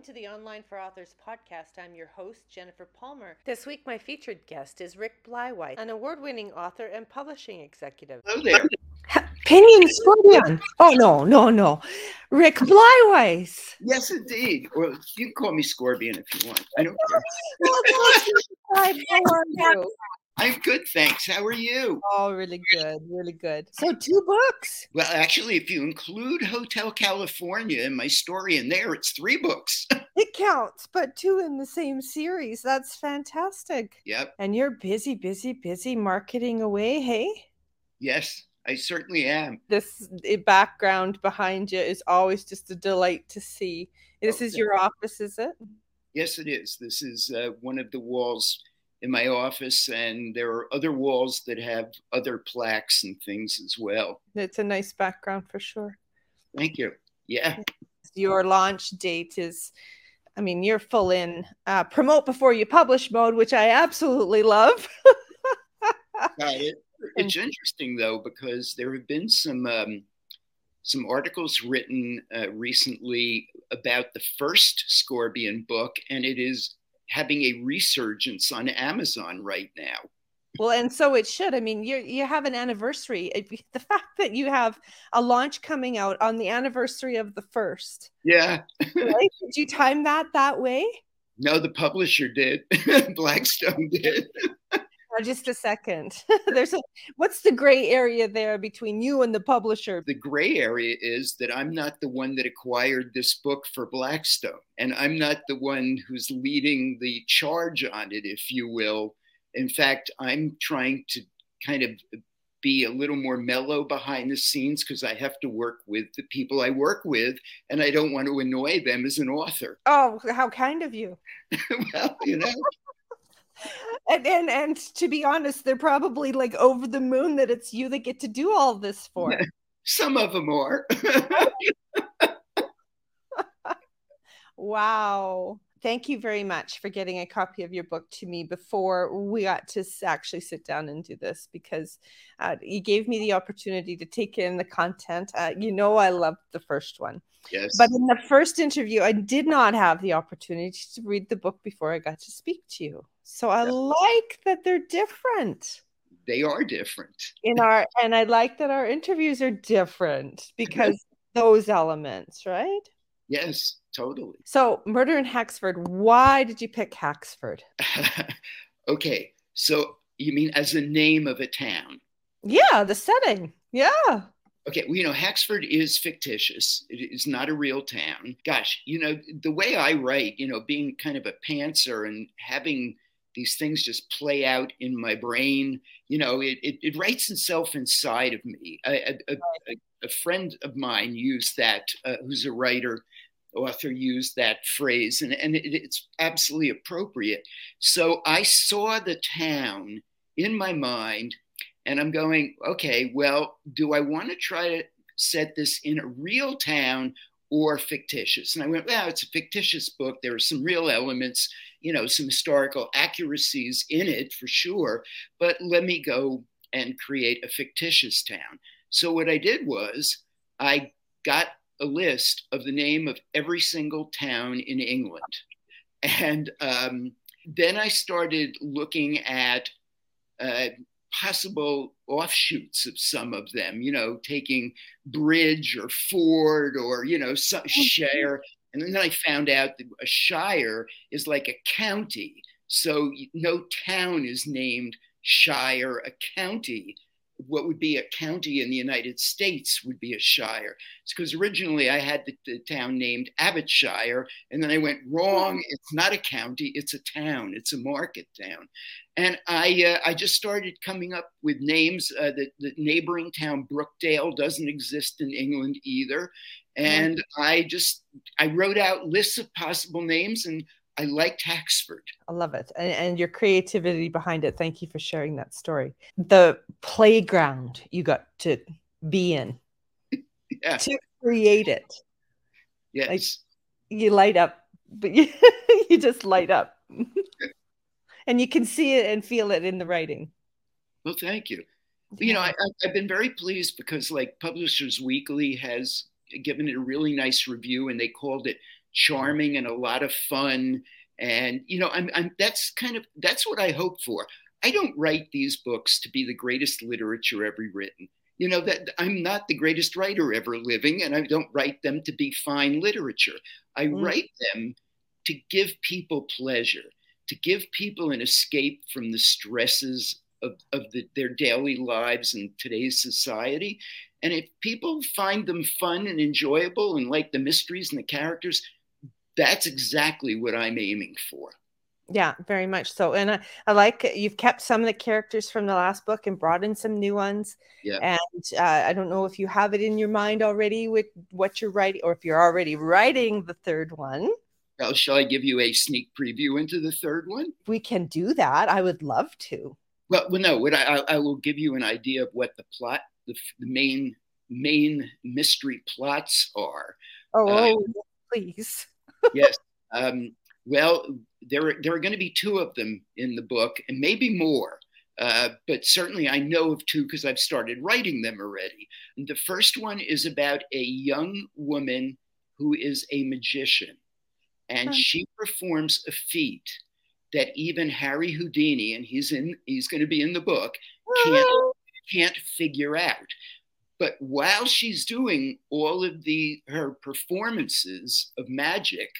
Welcome to the Online for Authors podcast. I'm your host, Jennifer Palmer. This week, my featured guest is Rick Bleiweiss, an award winning author and publishing executive. Hello there. Pignon Scorbion. Oh, no, no, no. Rick Bleiweiss. Yes, indeed. Well, you can call me Scorbion if you want. I don't care. How are you? I'm good, thanks. How are you? Oh, really good, really good. So, two books. Well, actually, if you include Hotel California and my story in there, it's three books. It counts, but two in the same series. That's fantastic. yep. And you're busy, busy, busy marketing away, hey? Yes, I certainly am. This background behind you is always just a delight to see. This Oh, is your office, is it? Yes, it is. This is uh, one of the walls in my office, and there are other walls that have other plaques and things as well. It's a nice background for sure. Thank you. Yeah. Your launch date is, I mean, you're full in uh, promote before you publish mode, which I absolutely love. Got it. It's interesting though because there have been some um, some articles written uh, recently about the first Scorpion book, and it is having a resurgence on Amazon right now. Well, and so it should. I mean, you you have an anniversary. The fact that you have a launch coming out on the anniversary of the first, Yeah. right? Did you time that that way? No, the publisher did. Blackstone did. Now, just a second. There's a what's the gray area there between you and the publisher? The gray area is that I'm not the one that acquired this book for Blackstone, and I'm not the one who's leading the charge on it, if you will. In fact, I'm trying to kind of be a little more mellow behind the scenes because I have to work with the people I work with, and I don't want to annoy them as an author. Oh, how kind of you. well, you know, And, and and to be honest, they're probably like over the moon that it's you that get to do all this for. some of them are. Wow. Thank you very much for getting a copy of your book to me before we got to actually sit down and do this because uh, you gave me the opportunity to take in the content. Uh, you know, I loved the first one. yes. But in the first interview, I did not have the opportunity to read the book before I got to speak to you. So I Yeah. like that they're different they are different. in our, and I like that our interviews are different because those elements, right? Yes, totally. So, Murder in Haxford, why did you pick Haxford? okay, so you mean as the name of a town? Yeah, the setting. Yeah. Okay, well, you know, Haxford is fictitious. It is not a real town. Gosh, you know, the way I write, you know, being kind of a pantser and having these things just play out in my brain, you know, it, it, it writes itself inside of me. A, a, a, a friend of mine used that, uh, who's a writer, author, used that phrase, and, and it, it's absolutely appropriate. So I saw the town in my mind and I'm going, okay, well, do I want to try to set this in a real town or fictitious? And I went, well, it's a fictitious book. There are some real elements, you know, some historical accuracies in it for sure, but let me go and create a fictitious town. So what I did was I got a list of the name of every single town in England. And um, then I started looking at uh, possible offshoots of some of them, you know, taking Bridge or Ford or, you know, some Shire. And then I found out that a shire is like a county. So no town is named Shire, a county. What would be a county in the United States would be a shire. It's because originally I had the, the town named Abbottshire, and then I went wrong. It's not a county; it's a town. It's a market town and I uh, I just started coming up with names. Uh, the, the neighboring town Brookdale doesn't exist in England either, and I just I wrote out lists of possible names, and I liked Haxford. I love it. And, and your creativity behind it. Thank you for sharing that story. The playground you got to be in Yeah, to create it. yes, You light up, but you, you just light up. and you can see it and feel it in the writing. well, thank you. You know, I- I've been very pleased because like Publishers Weekly has given it a really nice review, and they called it charming and a lot of fun. And you know, I'm, I'm that's kind of that's what I hope for. I don't write these books to be the greatest literature ever written. You know that I'm not the greatest writer ever living, and I don't write them to be fine literature. I mm. write them to give people pleasure, to give people an escape from the stresses of, of the, their daily lives in today's society. And if people find them fun and enjoyable and like the mysteries and the characters, that's exactly what I'm aiming for. Yeah, very much so. And I, I like you've kept some of the characters from the last book and brought in some new ones. Yeah. And uh, I don't know if you have it in your mind already with what you're writing, or if you're already writing the third one. Well, shall I give you a sneak preview into the third one? We can do that. I would love to. Well, well no. What I, I will give you an idea of what the plot, the, the main main mystery plots are. Oh, uh, please. Yes. Um, well, there, there are going to be two of them in the book, and maybe more. Uh, but certainly I know of two because I've started writing them already. And the first one is about a young woman who is a magician, and she performs a feat that even Harry Houdini, and he's in, he's going to be in the book, can't can't figure out. But while she's doing all of the her performances of magic,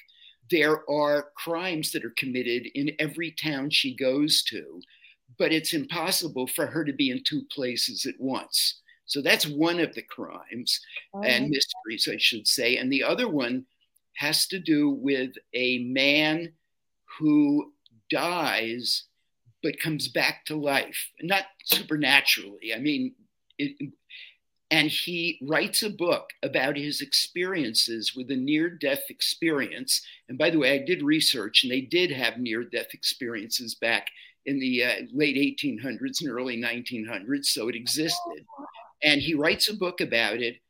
there are crimes that are committed in every town she goes to, but it's impossible for her to be in two places at once. So that's one of the crimes oh, and mysteries, I should say. And the other one has to do with a man who dies but comes back to life, not supernaturally. I mean, it, and he writes a book about his experiences with a near death experience. And by the way, I did research, and they did have near death experiences back in the uh, late 1800s and early 1900s, so it existed. And he writes a book about it,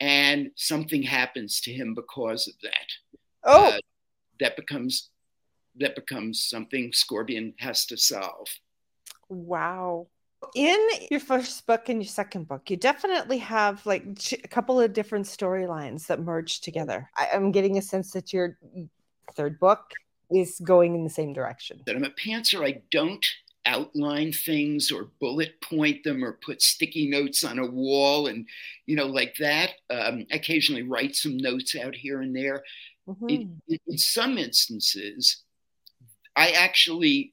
and something happens to him because of that. Oh, uh, that becomes that becomes something Scorbion has to solve. Wow in your first book and your second book, you definitely have like a couple of different storylines that merge together. I, am getting a sense that your third book is going in the same direction. That I'm a pantser. I don't outline things or bullet point them or put sticky notes on a wall and you know like that. Um, occasionally write some notes out here and there. Mm-hmm. in, in some instances, I actually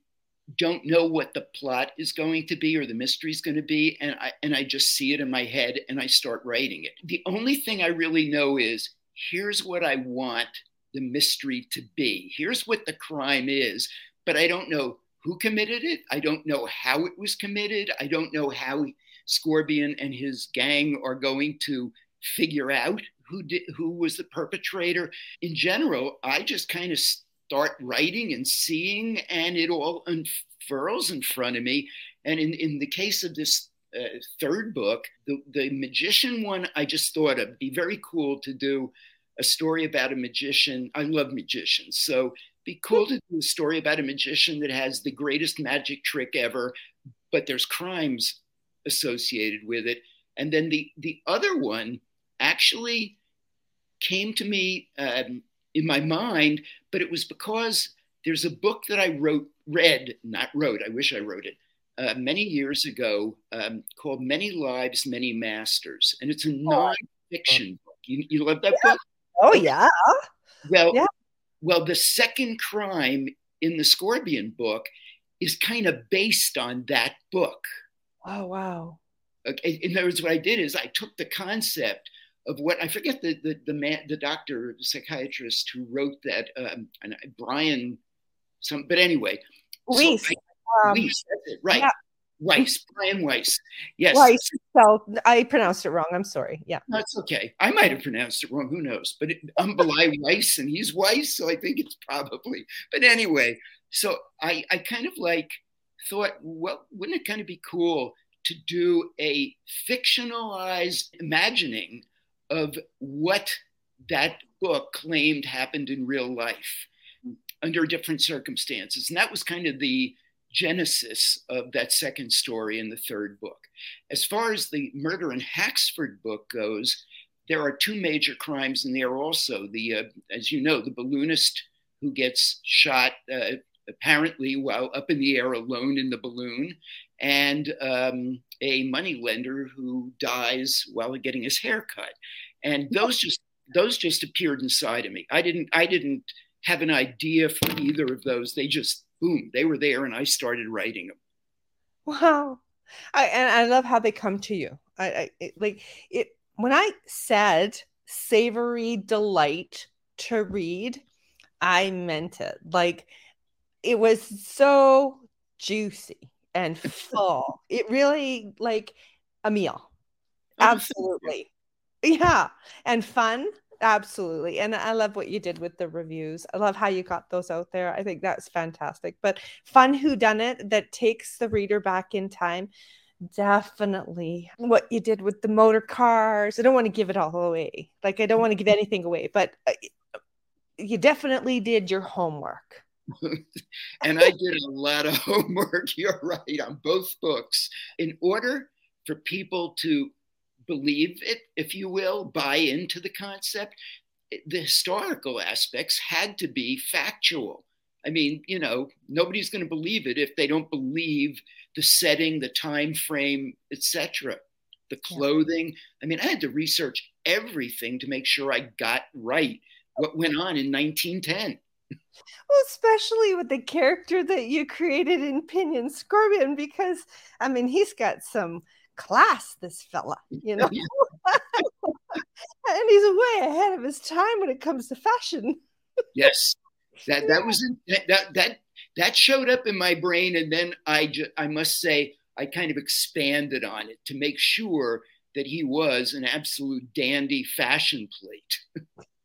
don't know what the plot is going to be or the mystery is going to be and I and I just see it in my head and I start writing it. The only thing I really know is here's what I want the mystery to be. Here's what the crime is, but I don't know who committed it. I don't know how it was committed. I don't know how Scorbion and his gang are going to figure out who did who was the perpetrator. In general, I just kind of start writing and seeing, and it all unfurls in front of me. And in, in the case of this uh, third book, the, the magician one, I just thought it'd be very cool to do a story about a magician. I love magicians. So be cool to do a story about a magician that has the greatest magic trick ever, but there's crimes associated with it. And then the, the other one actually came to me um, in my mind, but it was because there's a book that I wrote, read, not wrote, I wish I wrote it, uh, many years ago um, called Many Lives, Many Masters. And it's a oh. nonfiction book. You, you love that yeah. book? Oh, yeah. Well, yeah. well, the second crime in the Scorbion book is kind of based on that book. Oh, wow. Okay. In other words, what I did is I took the concept of what I forget the the the man the doctor the psychiatrist who wrote that um, and Brian some but anyway. Weiss so I, um, Weiss right. yeah. Weiss Brian Weiss. Yes. Weiss so I pronounced it wrong I'm sorry yeah. That's okay. I might have pronounced it wrong who knows? But I'm Weiss and he's Weiss so I think it's probably but anyway. So I I kind of like thought well wouldn't it kind of be cool to do a fictionalized imagining of what that book claimed happened in real life under different circumstances. And that was kind of the genesis of that second story in the third book. As far as the Murder in Haxford book goes, there are two major crimes in there also. The, uh, as you know, the balloonist who gets shot uh, apparently while up in the air alone in the balloon, and um, a money lender who dies while getting his hair cut. And those just those just appeared inside of me. I didn't I didn't have an idea for either of those. They just boom, they were there, and I started writing them. Wow, I and I love how they come to you. I, I it, like it when I said savory delight to read. I meant it. Like it was so juicy and full. it really like a meal. Absolutely. Yeah. And fun. Absolutely. And I love what you did with the reviews. I love how you got those out there. I think that's fantastic. But fun who done it that takes the reader back in time. Definitely what you did with the motor cars. I don't want to give it all away. Like I don't want to give anything away, but uh, you definitely did your homework. And I did a lot of homework, you're right, on both books in order for people to believe it, if you will, buy into the concept. The historical aspects had to be factual. I mean, you know, nobody's going to believe it if they don't believe the setting, the time frame, etc. The clothing. I mean, I had to research everything to make sure I got right what went on in 1910. Well, especially with the character that you created in Pignon Scorbion, because I mean, he's got some class, this fella, you know, and he's way ahead of his time when it comes to fashion. yes, that that was that that that showed up in my brain, and then I just I must say I kind of expanded on it to make sure that he was an absolute dandy fashion plate.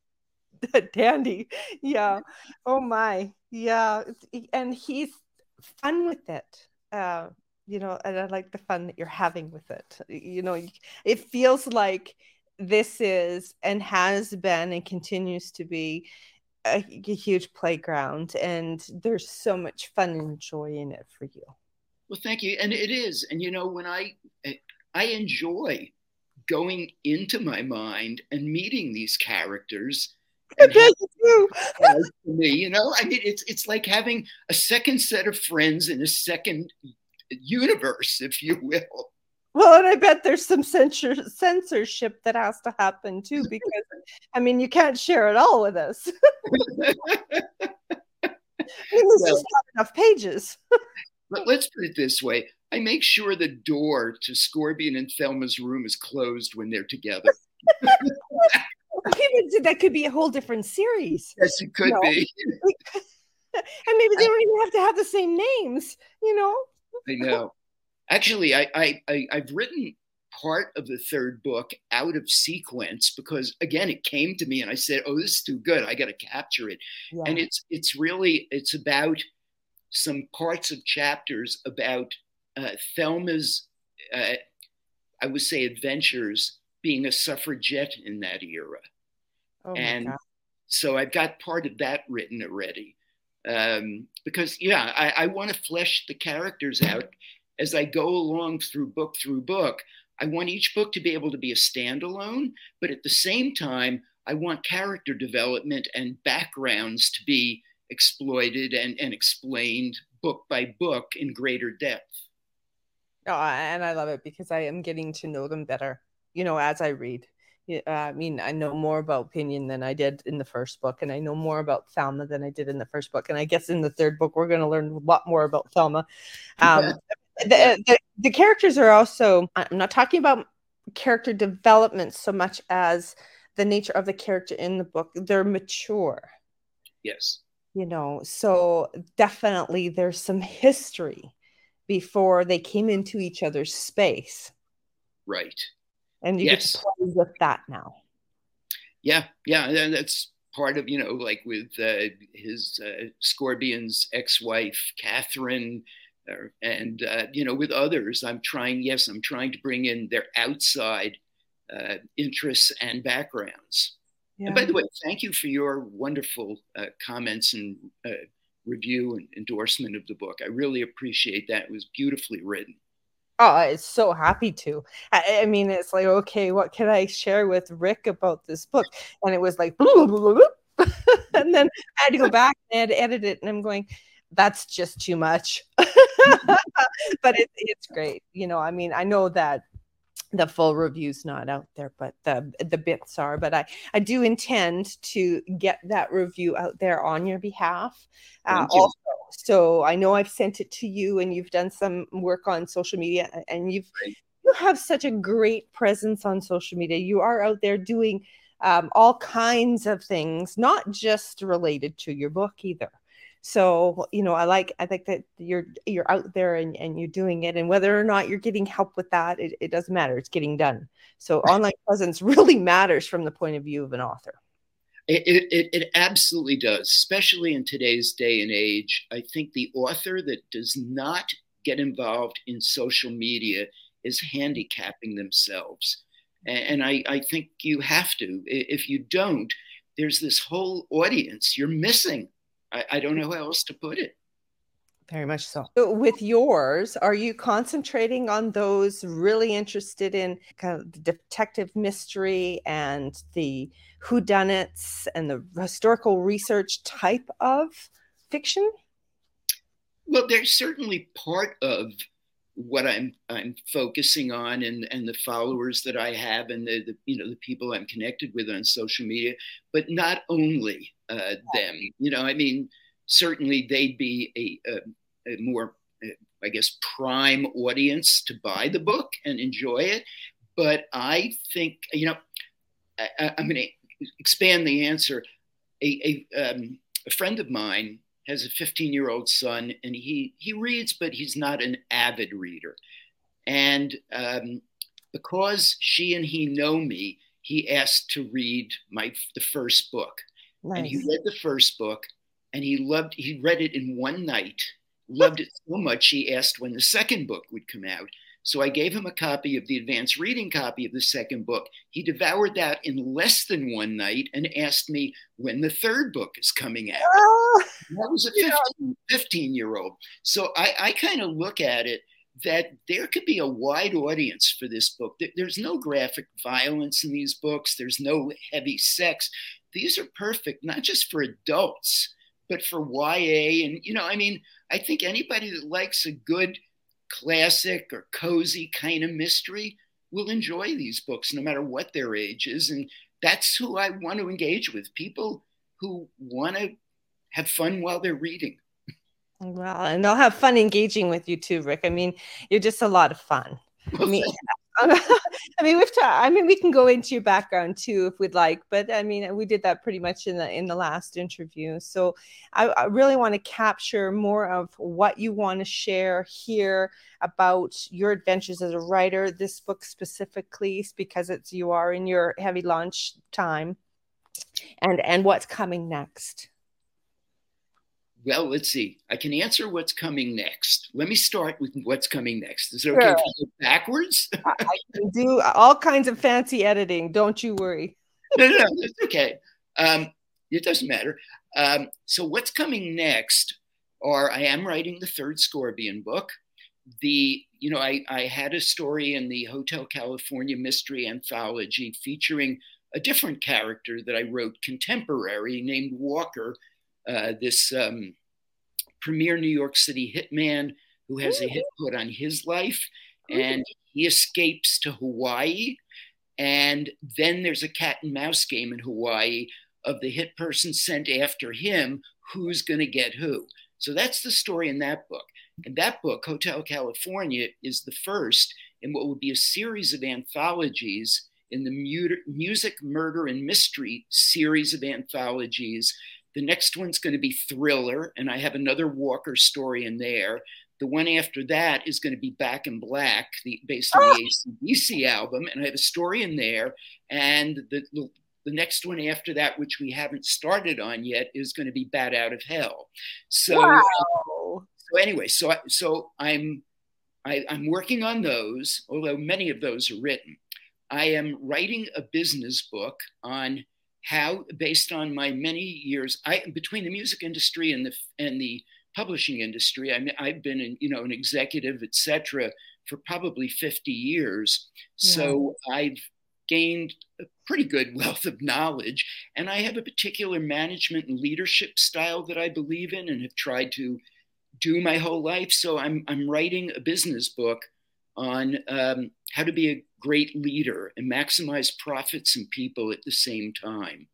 dandy. Yeah. Oh my. Yeah. And he's fun with it. Uh you know and i like the fun that you're having with it. You know it feels like this is and has been and continues to be a, a huge playground and there's so much fun and joy in it for you. Well thank you. And it is. And you know when i i enjoy going into my mind and meeting these characters You me, you know, I mean, it's it's like having a second set of friends in a second universe, if you will. Well, and I bet there's some censor, censorship that has to happen too, because I mean, you can't share it all with us. I mean, there's well, just not enough pages. but let's put it this way: I make sure the door to Scorbion and Thelma's room is closed when they're together. People that could be a whole different series. Yes, it could you know? be. and maybe they don't even have to have the same names, you know? I know. Actually, I, I, I I've written part of the third book out of sequence because again it came to me and i said oh this is too good i got to capture it yeah. and it's it's really it's about some parts of chapters about uh, thelma's uh, i would say adventures being a suffragette in that era Oh and so I've got part of that written already. Um, because, yeah, I, I want to flesh the characters out as I go along through book through book. I want each book to be able to be a standalone, but at the same time, I want character development and backgrounds to be exploited and, and explained book by book in greater depth. Oh, and I love it because I am getting to know them better, you know, as I read. I mean, I know more about Pignon than I did in the first book, and I know more about Thelma than I did in the first book. And I guess in the third book, we're going to learn a lot more about Thelma. Um, the, the, the characters are also, I'm not talking about character development so much as the nature of the character in the book. They're mature. Yes. You know, so definitely there's some history before they came into each other's space. Right and you yes. get to play with that now. Yeah, yeah, and that's part of you know like with uh, his uh, Scorbion's ex-wife Catherine, uh, and uh, you know with others. I'm trying. Yes, I'm trying to bring in their outside uh, interests and backgrounds. Yeah. And by the way, thank you for your wonderful uh, comments and review and endorsement of the book. I really appreciate that. It was beautifully written. Oh, it's so happy to. I, I, mean, it's like, okay, what can I share with Rick about this book? And it was like, blah, blah, blah, and then I had to go back and edit it, and I'm going, that's just too much. but it, it's great. You know, I mean, I know that the full review's not out there, but the the bits are. But I I do intend to get that review out there on your behalf. Uh, you. Also, so I know I've sent it to you, and you've done some work on social media, and you've you have such a great presence on social media. You are out there doing um, all kinds of things, not just related to your book either so you know i like i think that you're you're out there and, and you're doing it and whether or not you're getting help with that it, it doesn't matter it's getting done. So online presence really matters from the point of view of an author. It, it, it absolutely does especially in today's day and age. I think the author that does not get involved in social media is handicapping themselves. And, and I, I think you have to. If you don't there's this whole audience you're missing I, I don't know how else to put it. Very much so. With yours, are you concentrating on those really interested in kind of the detective mystery and the whodunits and the historical research type of fiction? Well, they're certainly part of what I'm I'm focusing on and and the followers that I have and the, the you know the people I'm connected with on social media, but not only uh, them. You know, I mean, certainly they'd be a, a, a more I guess prime audience to buy the book and enjoy it. But I think you know I, am going to expand the answer. A a, um, a friend of mine has a 15 year old son and he he reads but he's not an avid reader and um, because she and he know me he asked to read my the first book nice. and he read the first book and he loved he read it in one night loved it so much he asked when the second book would come out so I gave him a copy of the advanced reading copy of the second book. He devoured that in less than one night and asked me when the third book is coming out. Oh, that was a 15, 15 year old. So I, I kind of look at it that there could be a wide audience for this book. There's no graphic violence in these books, there's no heavy sex. These are perfect, not just for adults, but for YA. And, you know, I mean, I think anybody that likes a good classic or cozy kind of mystery will enjoy these books no matter what their age is. And that's who I want to engage with people who want to have fun while they're reading. Well, and they'll have fun engaging with you too, Rick. I mean, you're just a lot of fun. Well, I mean, I mean, we've ta- I mean, we can go into your background too if we'd like, but I mean, we did that pretty much in the in the last interview. So I, I really want to capture more of what you want to share here about your adventures as a writer. This book specifically, because it's you are in your heavy launch time, and and what's coming next. Well, let's see. I can answer what's coming next. Let me start with what's coming next. Is it okay sure. if I go backwards? I can do all kinds of fancy editing. Don't you worry. no, no, no, it's okay. Um, it doesn't matter. Um, so what's coming next are I am writing the third Scorbion book. The you know I, I had a story in the Hotel California Mystery Anthology featuring a different character that I wrote contemporary named Walker uh, this um, premier New York City hitman who has a hit put on his life, and he escapes to Hawaii. And then there's a cat and mouse game in Hawaii of the hit person sent after him who's going to get who. So that's the story in that book. And that book, Hotel California, is the first in what would be a series of anthologies in the mu- music, murder, and mystery series of anthologies the next one's going to be Thriller, and I have another Walker story in there. The one after that is going to be Back in Black, the, based on the oh! ACDC album, and I have a story in there. And the, the, the next one after that, which we haven't started on yet, is going to be Bat Out of Hell. So, wow. so anyway, so so I'm I, I'm working on those, although many of those are written. I am writing a business book on how, based on my many years, I between the music industry and the and the publishing industry, I mean, I've been, in, you know, an executive, etc., for probably 50 years. Yeah. So I've gained a pretty good wealth of knowledge. And I have a particular management and leadership style that I believe in and have tried to do my whole life. So I'm, I'm writing a business book on um, how to be a great leader and maximize profits and people at the same time.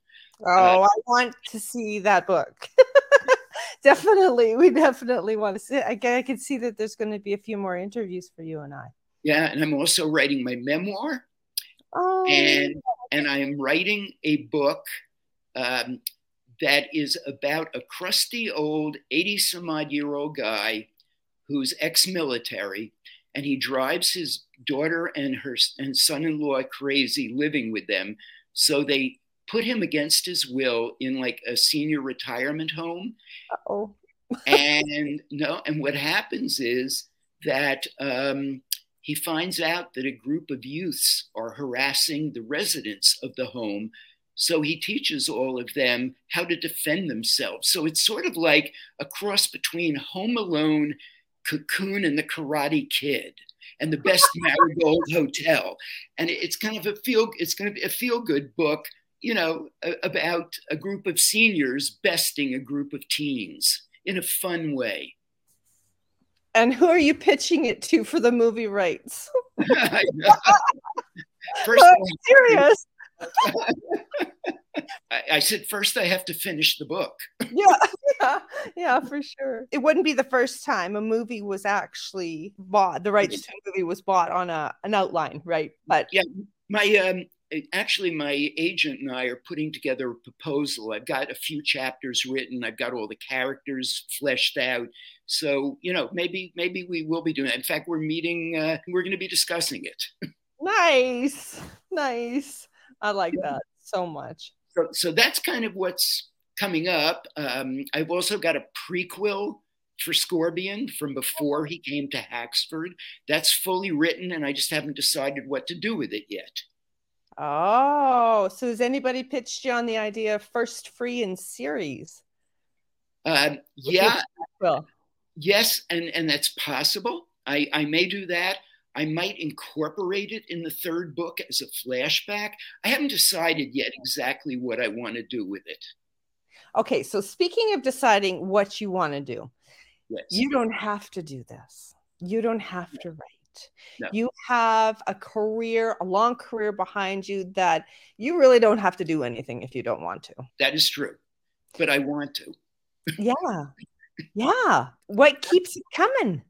Oh, uh, I want to see that book. definitely, we definitely want to see. I, I can see that there's going to be a few more interviews for you and I. Yeah, and I'm also writing my memoir. Oh. And and I am writing a book um, that is about a crusty old 80 some odd year old guy who's ex-military and he drives his daughter and her and son-in-law crazy living with them. So they put him against his will in like a senior retirement home. Oh and no and what happens is that um, he finds out that a group of youths are harassing the residents of the home. So he teaches all of them how to defend themselves. So it's sort of like a cross between home alone cocoon and the karate kid and the best marigold hotel. And it's kind of a feel it's going to be a feel good book you know about a group of seniors besting a group of teens in a fun way. And who are you pitching it to for the movie rights? First uh, I'm serious I, I, said first I have to finish the book. yeah, yeah, yeah, for sure. It wouldn't be the first time a movie was actually bought. The rights to a movie was bought on a an outline, right? But yeah, my um, actually my agent and I are putting together a proposal. I've got a few chapters written. I've got all the characters fleshed out. So you know, maybe maybe we will be doing that. In fact, we're meeting. Uh, we're going to be discussing it. nice, nice. I like that so much. So, so that's kind of what's coming up. Um, I've also got a prequel for Scorbion from before he came to Haxford. That's fully written, and I just haven't decided what to do with it yet. Oh, so has anybody pitched you on the idea of first free in series? Uh, yeah. Well, yes, and and that's possible. I I may do that. I might incorporate it in the third book as a flashback. I haven't decided yet exactly what I want to do with it. Okay, so speaking of deciding what you want to do, yes. you don't have to do this. You don't have no. to write. No. You have a career, a long career behind you that you really don't have to do anything if you don't want to. That is true. But I want to. yeah. Yeah. What keeps it coming?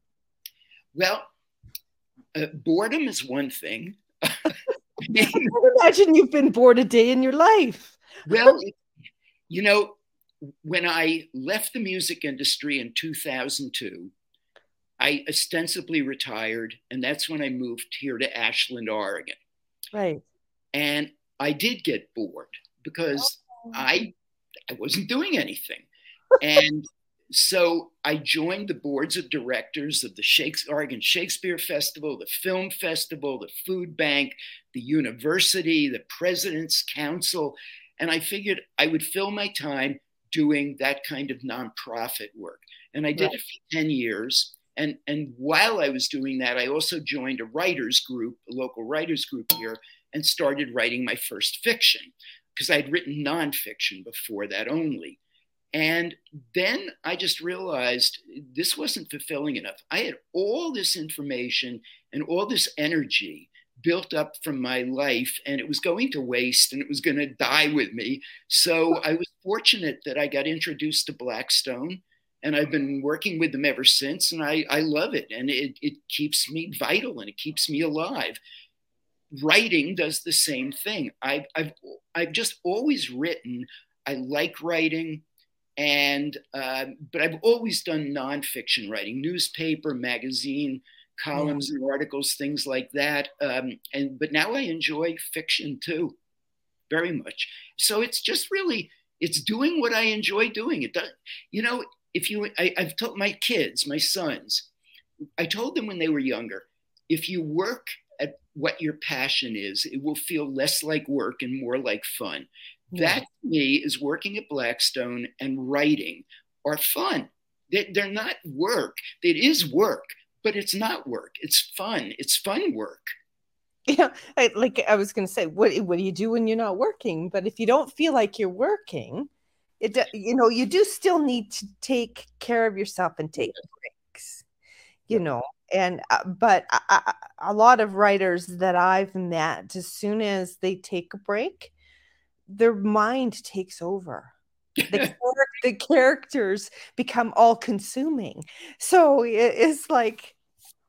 Well, uh, boredom is one thing. imagine you've been bored a day in your life. well, you know, when I left the music industry in 2002, I ostensibly retired, and that's when I moved here to Ashland, Oregon. Right. And I did get bored because oh. I I wasn't doing anything. and so I joined the boards of directors of the Shakespeare, Oregon Shakespeare Festival, the Film Festival, the Food Bank, the university, the President's Council, and I figured I would fill my time doing that kind of nonprofit work. And I did right. it for 10 years. And, and while I was doing that, I also joined a writers group, a local writers group here, and started writing my first fiction because I'd written nonfiction before that only. And then I just realized this wasn't fulfilling enough. I had all this information and all this energy built up from my life, and it was going to waste and it was going to die with me. So I was fortunate that I got introduced to Blackstone, and I've been working with them ever since. And I, I love it, and it, it keeps me vital and it keeps me alive. Writing does the same thing. I've, I've, I've just always written. I like writing and uh, but I've always done nonfiction writing, newspaper, magazine, columns and articles, things like that. Um, and but now I enjoy fiction too, very much. So it's just really it's doing what I enjoy doing. It does, you know. If you, I, I've told my kids, my sons, I told them when they were younger, if you work at what your passion is, it will feel less like work and more like fun. That to me is working at Blackstone and writing are fun. They're not work. It is work, but it's not work. It's fun. It's fun work. Yeah, I, like I was going to say, what what do you do when you're not working? But if you don't feel like you're working, it you know you do still need to take care of yourself and take breaks. You know, and uh, but I, a lot of writers that I've met, as soon as they take a break, their mind takes over. The, the characters become all consuming. So it's like,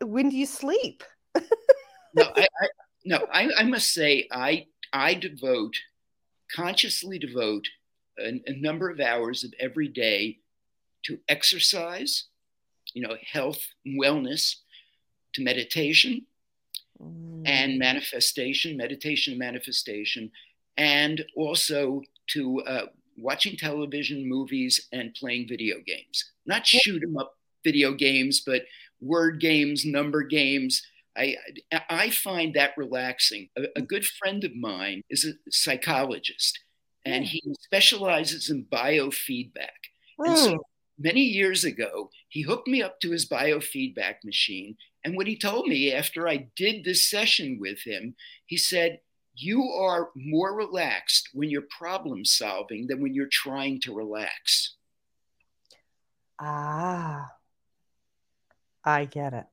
when do you sleep? no, I, I, no, I, I must say, I, I devote, consciously devote a, a number of hours of every day to exercise, you know, health and wellness, to meditation mm. and manifestation, meditation and manifestation, and also to uh, watching television, movies, and playing video games. Not shoot 'em up video games, but word games, number games. I, I find that relaxing. A, a good friend of mine is a psychologist, and he specializes in biofeedback. And so hmm. many years ago, he hooked me up to his biofeedback machine. And what he told me after I did this session with him, he said, You are more relaxed when you're problem solving than when you're trying to relax. Ah, I get it.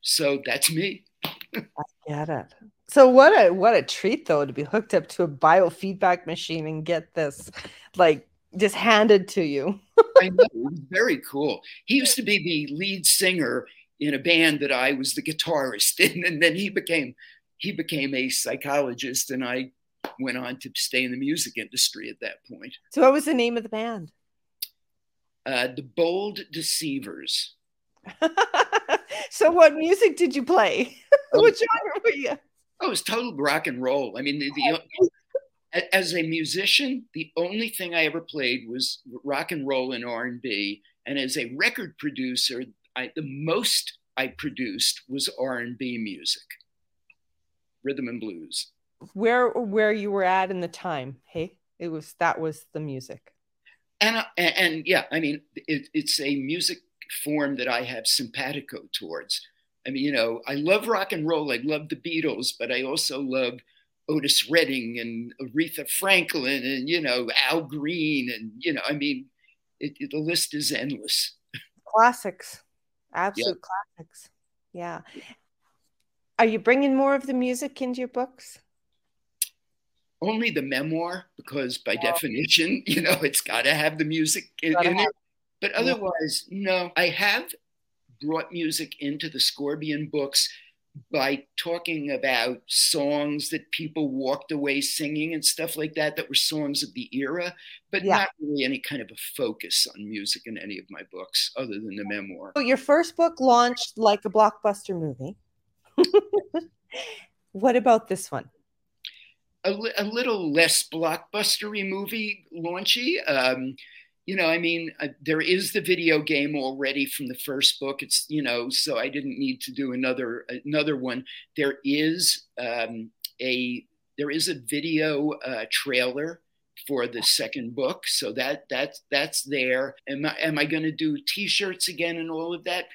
So that's me. I get it. So what a what a treat though to be hooked up to a biofeedback machine and get this like just handed to you. I know, very cool. He used to be the lead singer in a band that I was the guitarist in, and then he became he became a psychologist, and I went on to stay in the music industry at that point. So, what was the name of the band? Uh, the Bold Deceivers. so, what music did you play? Oh, what genre were you? Oh, it was total rock and roll. I mean, the, the, as a musician, the only thing I ever played was rock and roll and R and B. And as a record producer, I, the most I produced was R and B music, rhythm and blues. Where where you were at in the time? Hey, it was that was the music. And and, and yeah, I mean, it, it's a music form that I have simpatico towards. I mean, you know, I love rock and roll. I love the Beatles, but I also love Otis Redding and Aretha Franklin and you know Al Green and you know, I mean, it, it, the list is endless. Classics absolute yep. classics. Yeah. Are you bringing more of the music into your books? Only the memoir, because by definition, you know, it's got to have the music in, in it. But otherwise, yeah. no. I have brought music into the Scorbion books by talking about songs that people walked away singing and stuff like that that were songs of the era but yeah. not really any kind of a focus on music in any of my books other than the memoir so your first book launched like a blockbuster movie what about this one a, a little less blockbustery movie launchy um, you know, I mean, uh, there is the video game already from the first book. It's you know, so I didn't need to do another another one. There is um, a there is a video uh, trailer for the second book, so that that's that's there. Am I am I going to do T-shirts again and all of that?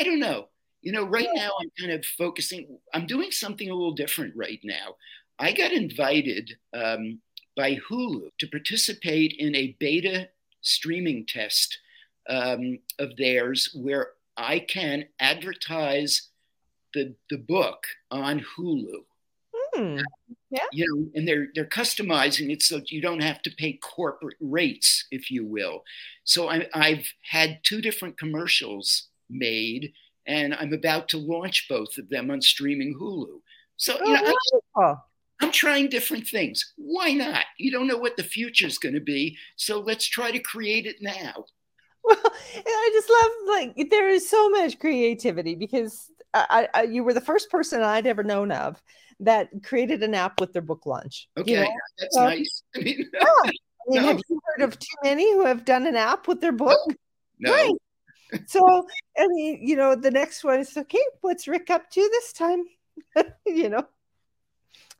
I don't know. You know, right now I'm kind of focusing. I'm doing something a little different right now. I got invited um, by Hulu to participate in a beta streaming test um, of theirs where I can advertise the the book on Hulu. Mm, yeah. You know, and they're they're customizing it so you don't have to pay corporate rates, if you will. So I, I've had two different commercials made, and I'm about to launch both of them on streaming Hulu. So oh, you know, I'm trying different things. Why not? You don't know what the future is going to be, so let's try to create it now. Well, I just love like there is so much creativity because I, I, you were the first person I'd ever known of that created an app with their book launch. Okay, you know? that's so, nice. I mean, yeah. I mean, no. have you heard of too many who have done an app with their book? No. no. Right. So, mean, you know, the next one is okay. What's Rick up to this time? you know.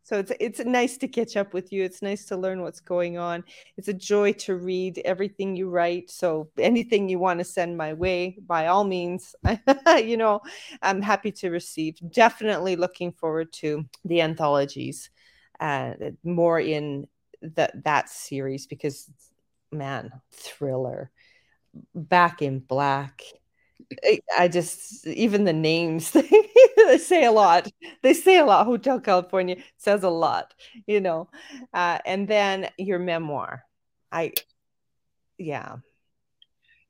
So it's it's nice to catch up with you. It's nice to learn what's going on. It's a joy to read everything you write. So anything you want to send my way, by all means, you know, I'm happy to receive. Definitely looking forward to the anthologies, uh, more in that that series because, man, thriller, back in black I just even the names they say a lot. They say a lot. Hotel California says a lot, you know. Uh, and then your memoir. I yeah.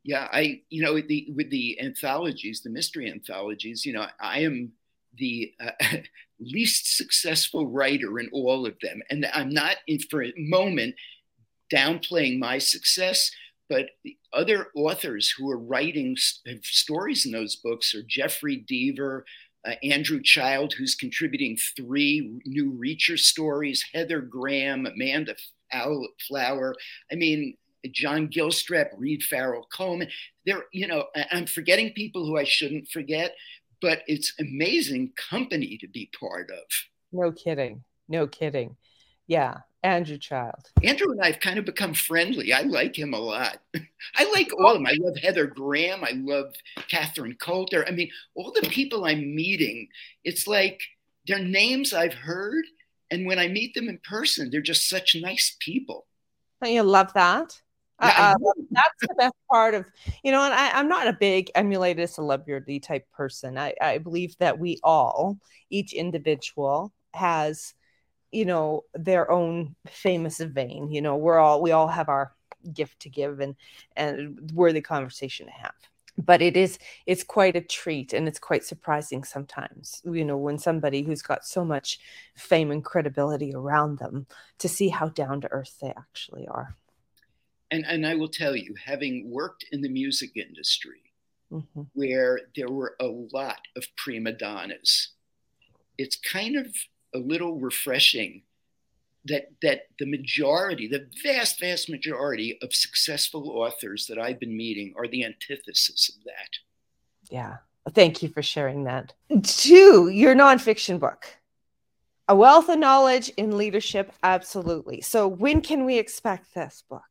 Yeah, I you know with the with the anthologies, the mystery anthologies, you know, I am the uh, least successful writer in all of them, and I'm not in, for a moment downplaying my success but the other authors who are writing stories in those books are Jeffery Deaver, uh, Andrew Child, who's contributing three new Reacher stories, Heather Graham, Amanda Flower. I mean, John Gilstrap, Reed Farrell Coleman. There, you know, I'm forgetting people who I shouldn't forget, but it's amazing company to be part of. No kidding. No kidding. Yeah. Andrew Child. Andrew and I have kind of become friendly. I like him a lot. I like all of them. I love Heather Graham. I love Catherine Coulter. I mean, all the people I'm meeting, it's like they're names I've heard. And when I meet them in person, they're just such nice people. Don't you love that? Yeah, uh, that's the best part of you know and I, am not a big emulated celebrity type person I, I believe that we all each individual has you know their own famous vein you know we're all we all have our gift to give and and worthy conversation to have but it is it's quite a treat and it's quite surprising sometimes you know when somebody who's got so much fame and credibility around them to see how down to earth they actually are and and i will tell you having worked in the music industry mm-hmm. where there were a lot of prima donnas it's kind of a little refreshing that that the majority, the vast, vast majority of successful authors that I've been meeting are the antithesis of that. Yeah. Thank you for sharing that. Two, your nonfiction book. A wealth of knowledge in leadership, absolutely. So when can we expect this book?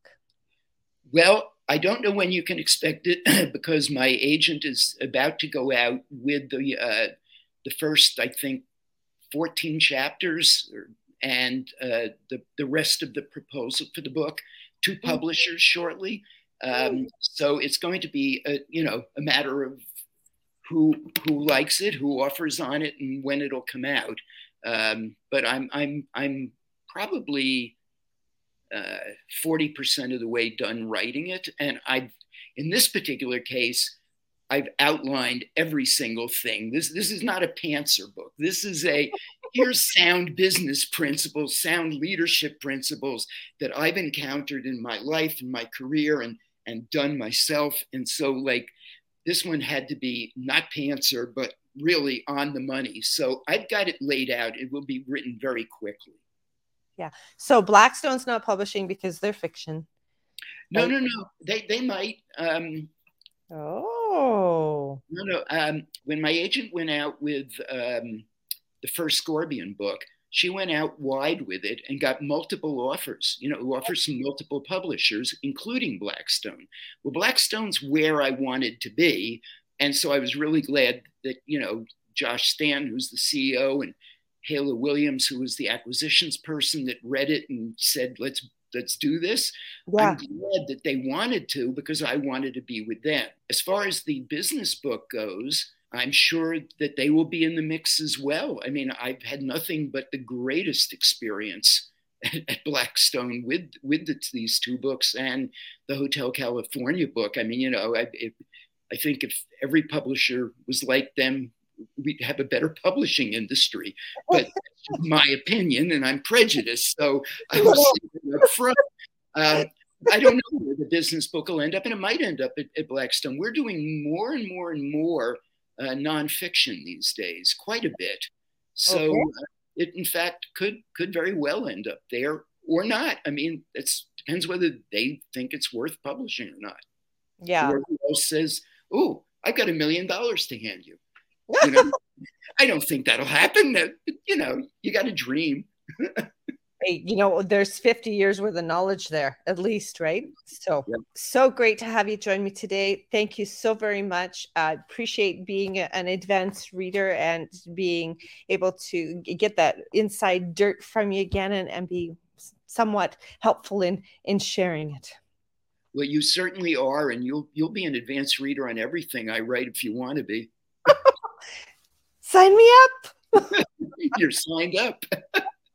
Well, I don't know when you can expect it because my agent is about to go out with the uh, the first, I think, 14 chapters and uh, the, the rest of the proposal for the book to mm-hmm. publishers shortly. Um, so it's going to be a, you know a matter of who who likes it, who offers on it, and when it'll come out. Um, but I'm I'm I'm probably uh, forty uh, percent of the way done writing it, and I've in this particular case I've outlined every single thing. This this is not a pantser book. This is a here's sound business principles, sound leadership principles that I've encountered in my life and my career and and done myself. And so like this one had to be not pantser, but really on the money. So I've got it laid out. It will be written very quickly. Yeah. So Blackstone's not publishing because they're fiction. No, no, no. They they might. Um, Oh. No, no. Um, when my agent went out with um, the first Scorbion book, she went out wide with it and got multiple offers, you know, offers from multiple publishers, including Blackstone. Well, Blackstone's where I wanted to be. And so I was really glad that, you know, Josh Stan, who's the CEO, and Haila Williams, who was the acquisitions person that read it and said, let's let's do this. Yeah. I'm glad that they wanted to because I wanted to be with them. As far as the business book goes, I'm sure that they will be in the mix as well. I mean, I've had nothing but the greatest experience at, Blackstone with with the, these two books and the Hotel California book. I mean, you know, I, it, I think if every publisher was like them, we'd have a better publishing industry. But my opinion, and I'm prejudiced, so I will say up front. Uh, I don't know where the business book will end up, and it might end up at, at Blackstone. We're doing more and more and more uh, nonfiction these days, quite a bit. So okay. uh, it, in fact, could could very well end up there or not. I mean, it depends whether they think it's worth publishing or not. Yeah. Whoever else says, "Oh, I've got a million dollars to hand you," you know, I don't think that'll happen. You know, you got to dream. you know, there's 50 years worth of knowledge there, at least, right? So, yep. so great to have you join me today. Thank you so very much. I uh, appreciate being an advanced reader and being able to get that inside dirt from you again and, and be somewhat helpful in in sharing it. Well, you certainly are, and you'll you'll be an advanced reader on everything I write if you want to be. Sign me up. You're signed up.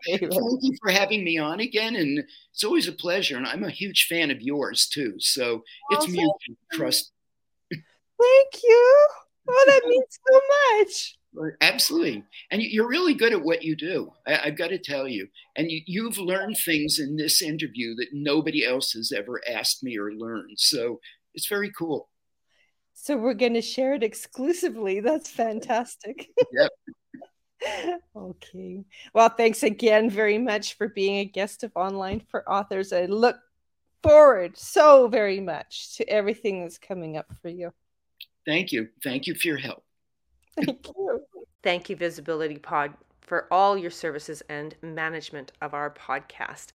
Thank you for having me on again, and it's always a pleasure. And I'm a huge fan of yours too, so it's awesome. mutual trust. Thank you. Oh, that means so much. Absolutely. And you're really good at what you do. I, have got to tell you. And you, have learned things in this interview that nobody else has ever asked me or learned. So it's very cool. So we're going to share it exclusively. That's fantastic. Yep. okay. Well, thanks again very much for being a guest of Online for Authors. I look forward so very much to everything that's coming up for you. Thank you. Thank you for your help. Thank you. Thank you, Visibility Pod, for all your services and management of our podcast.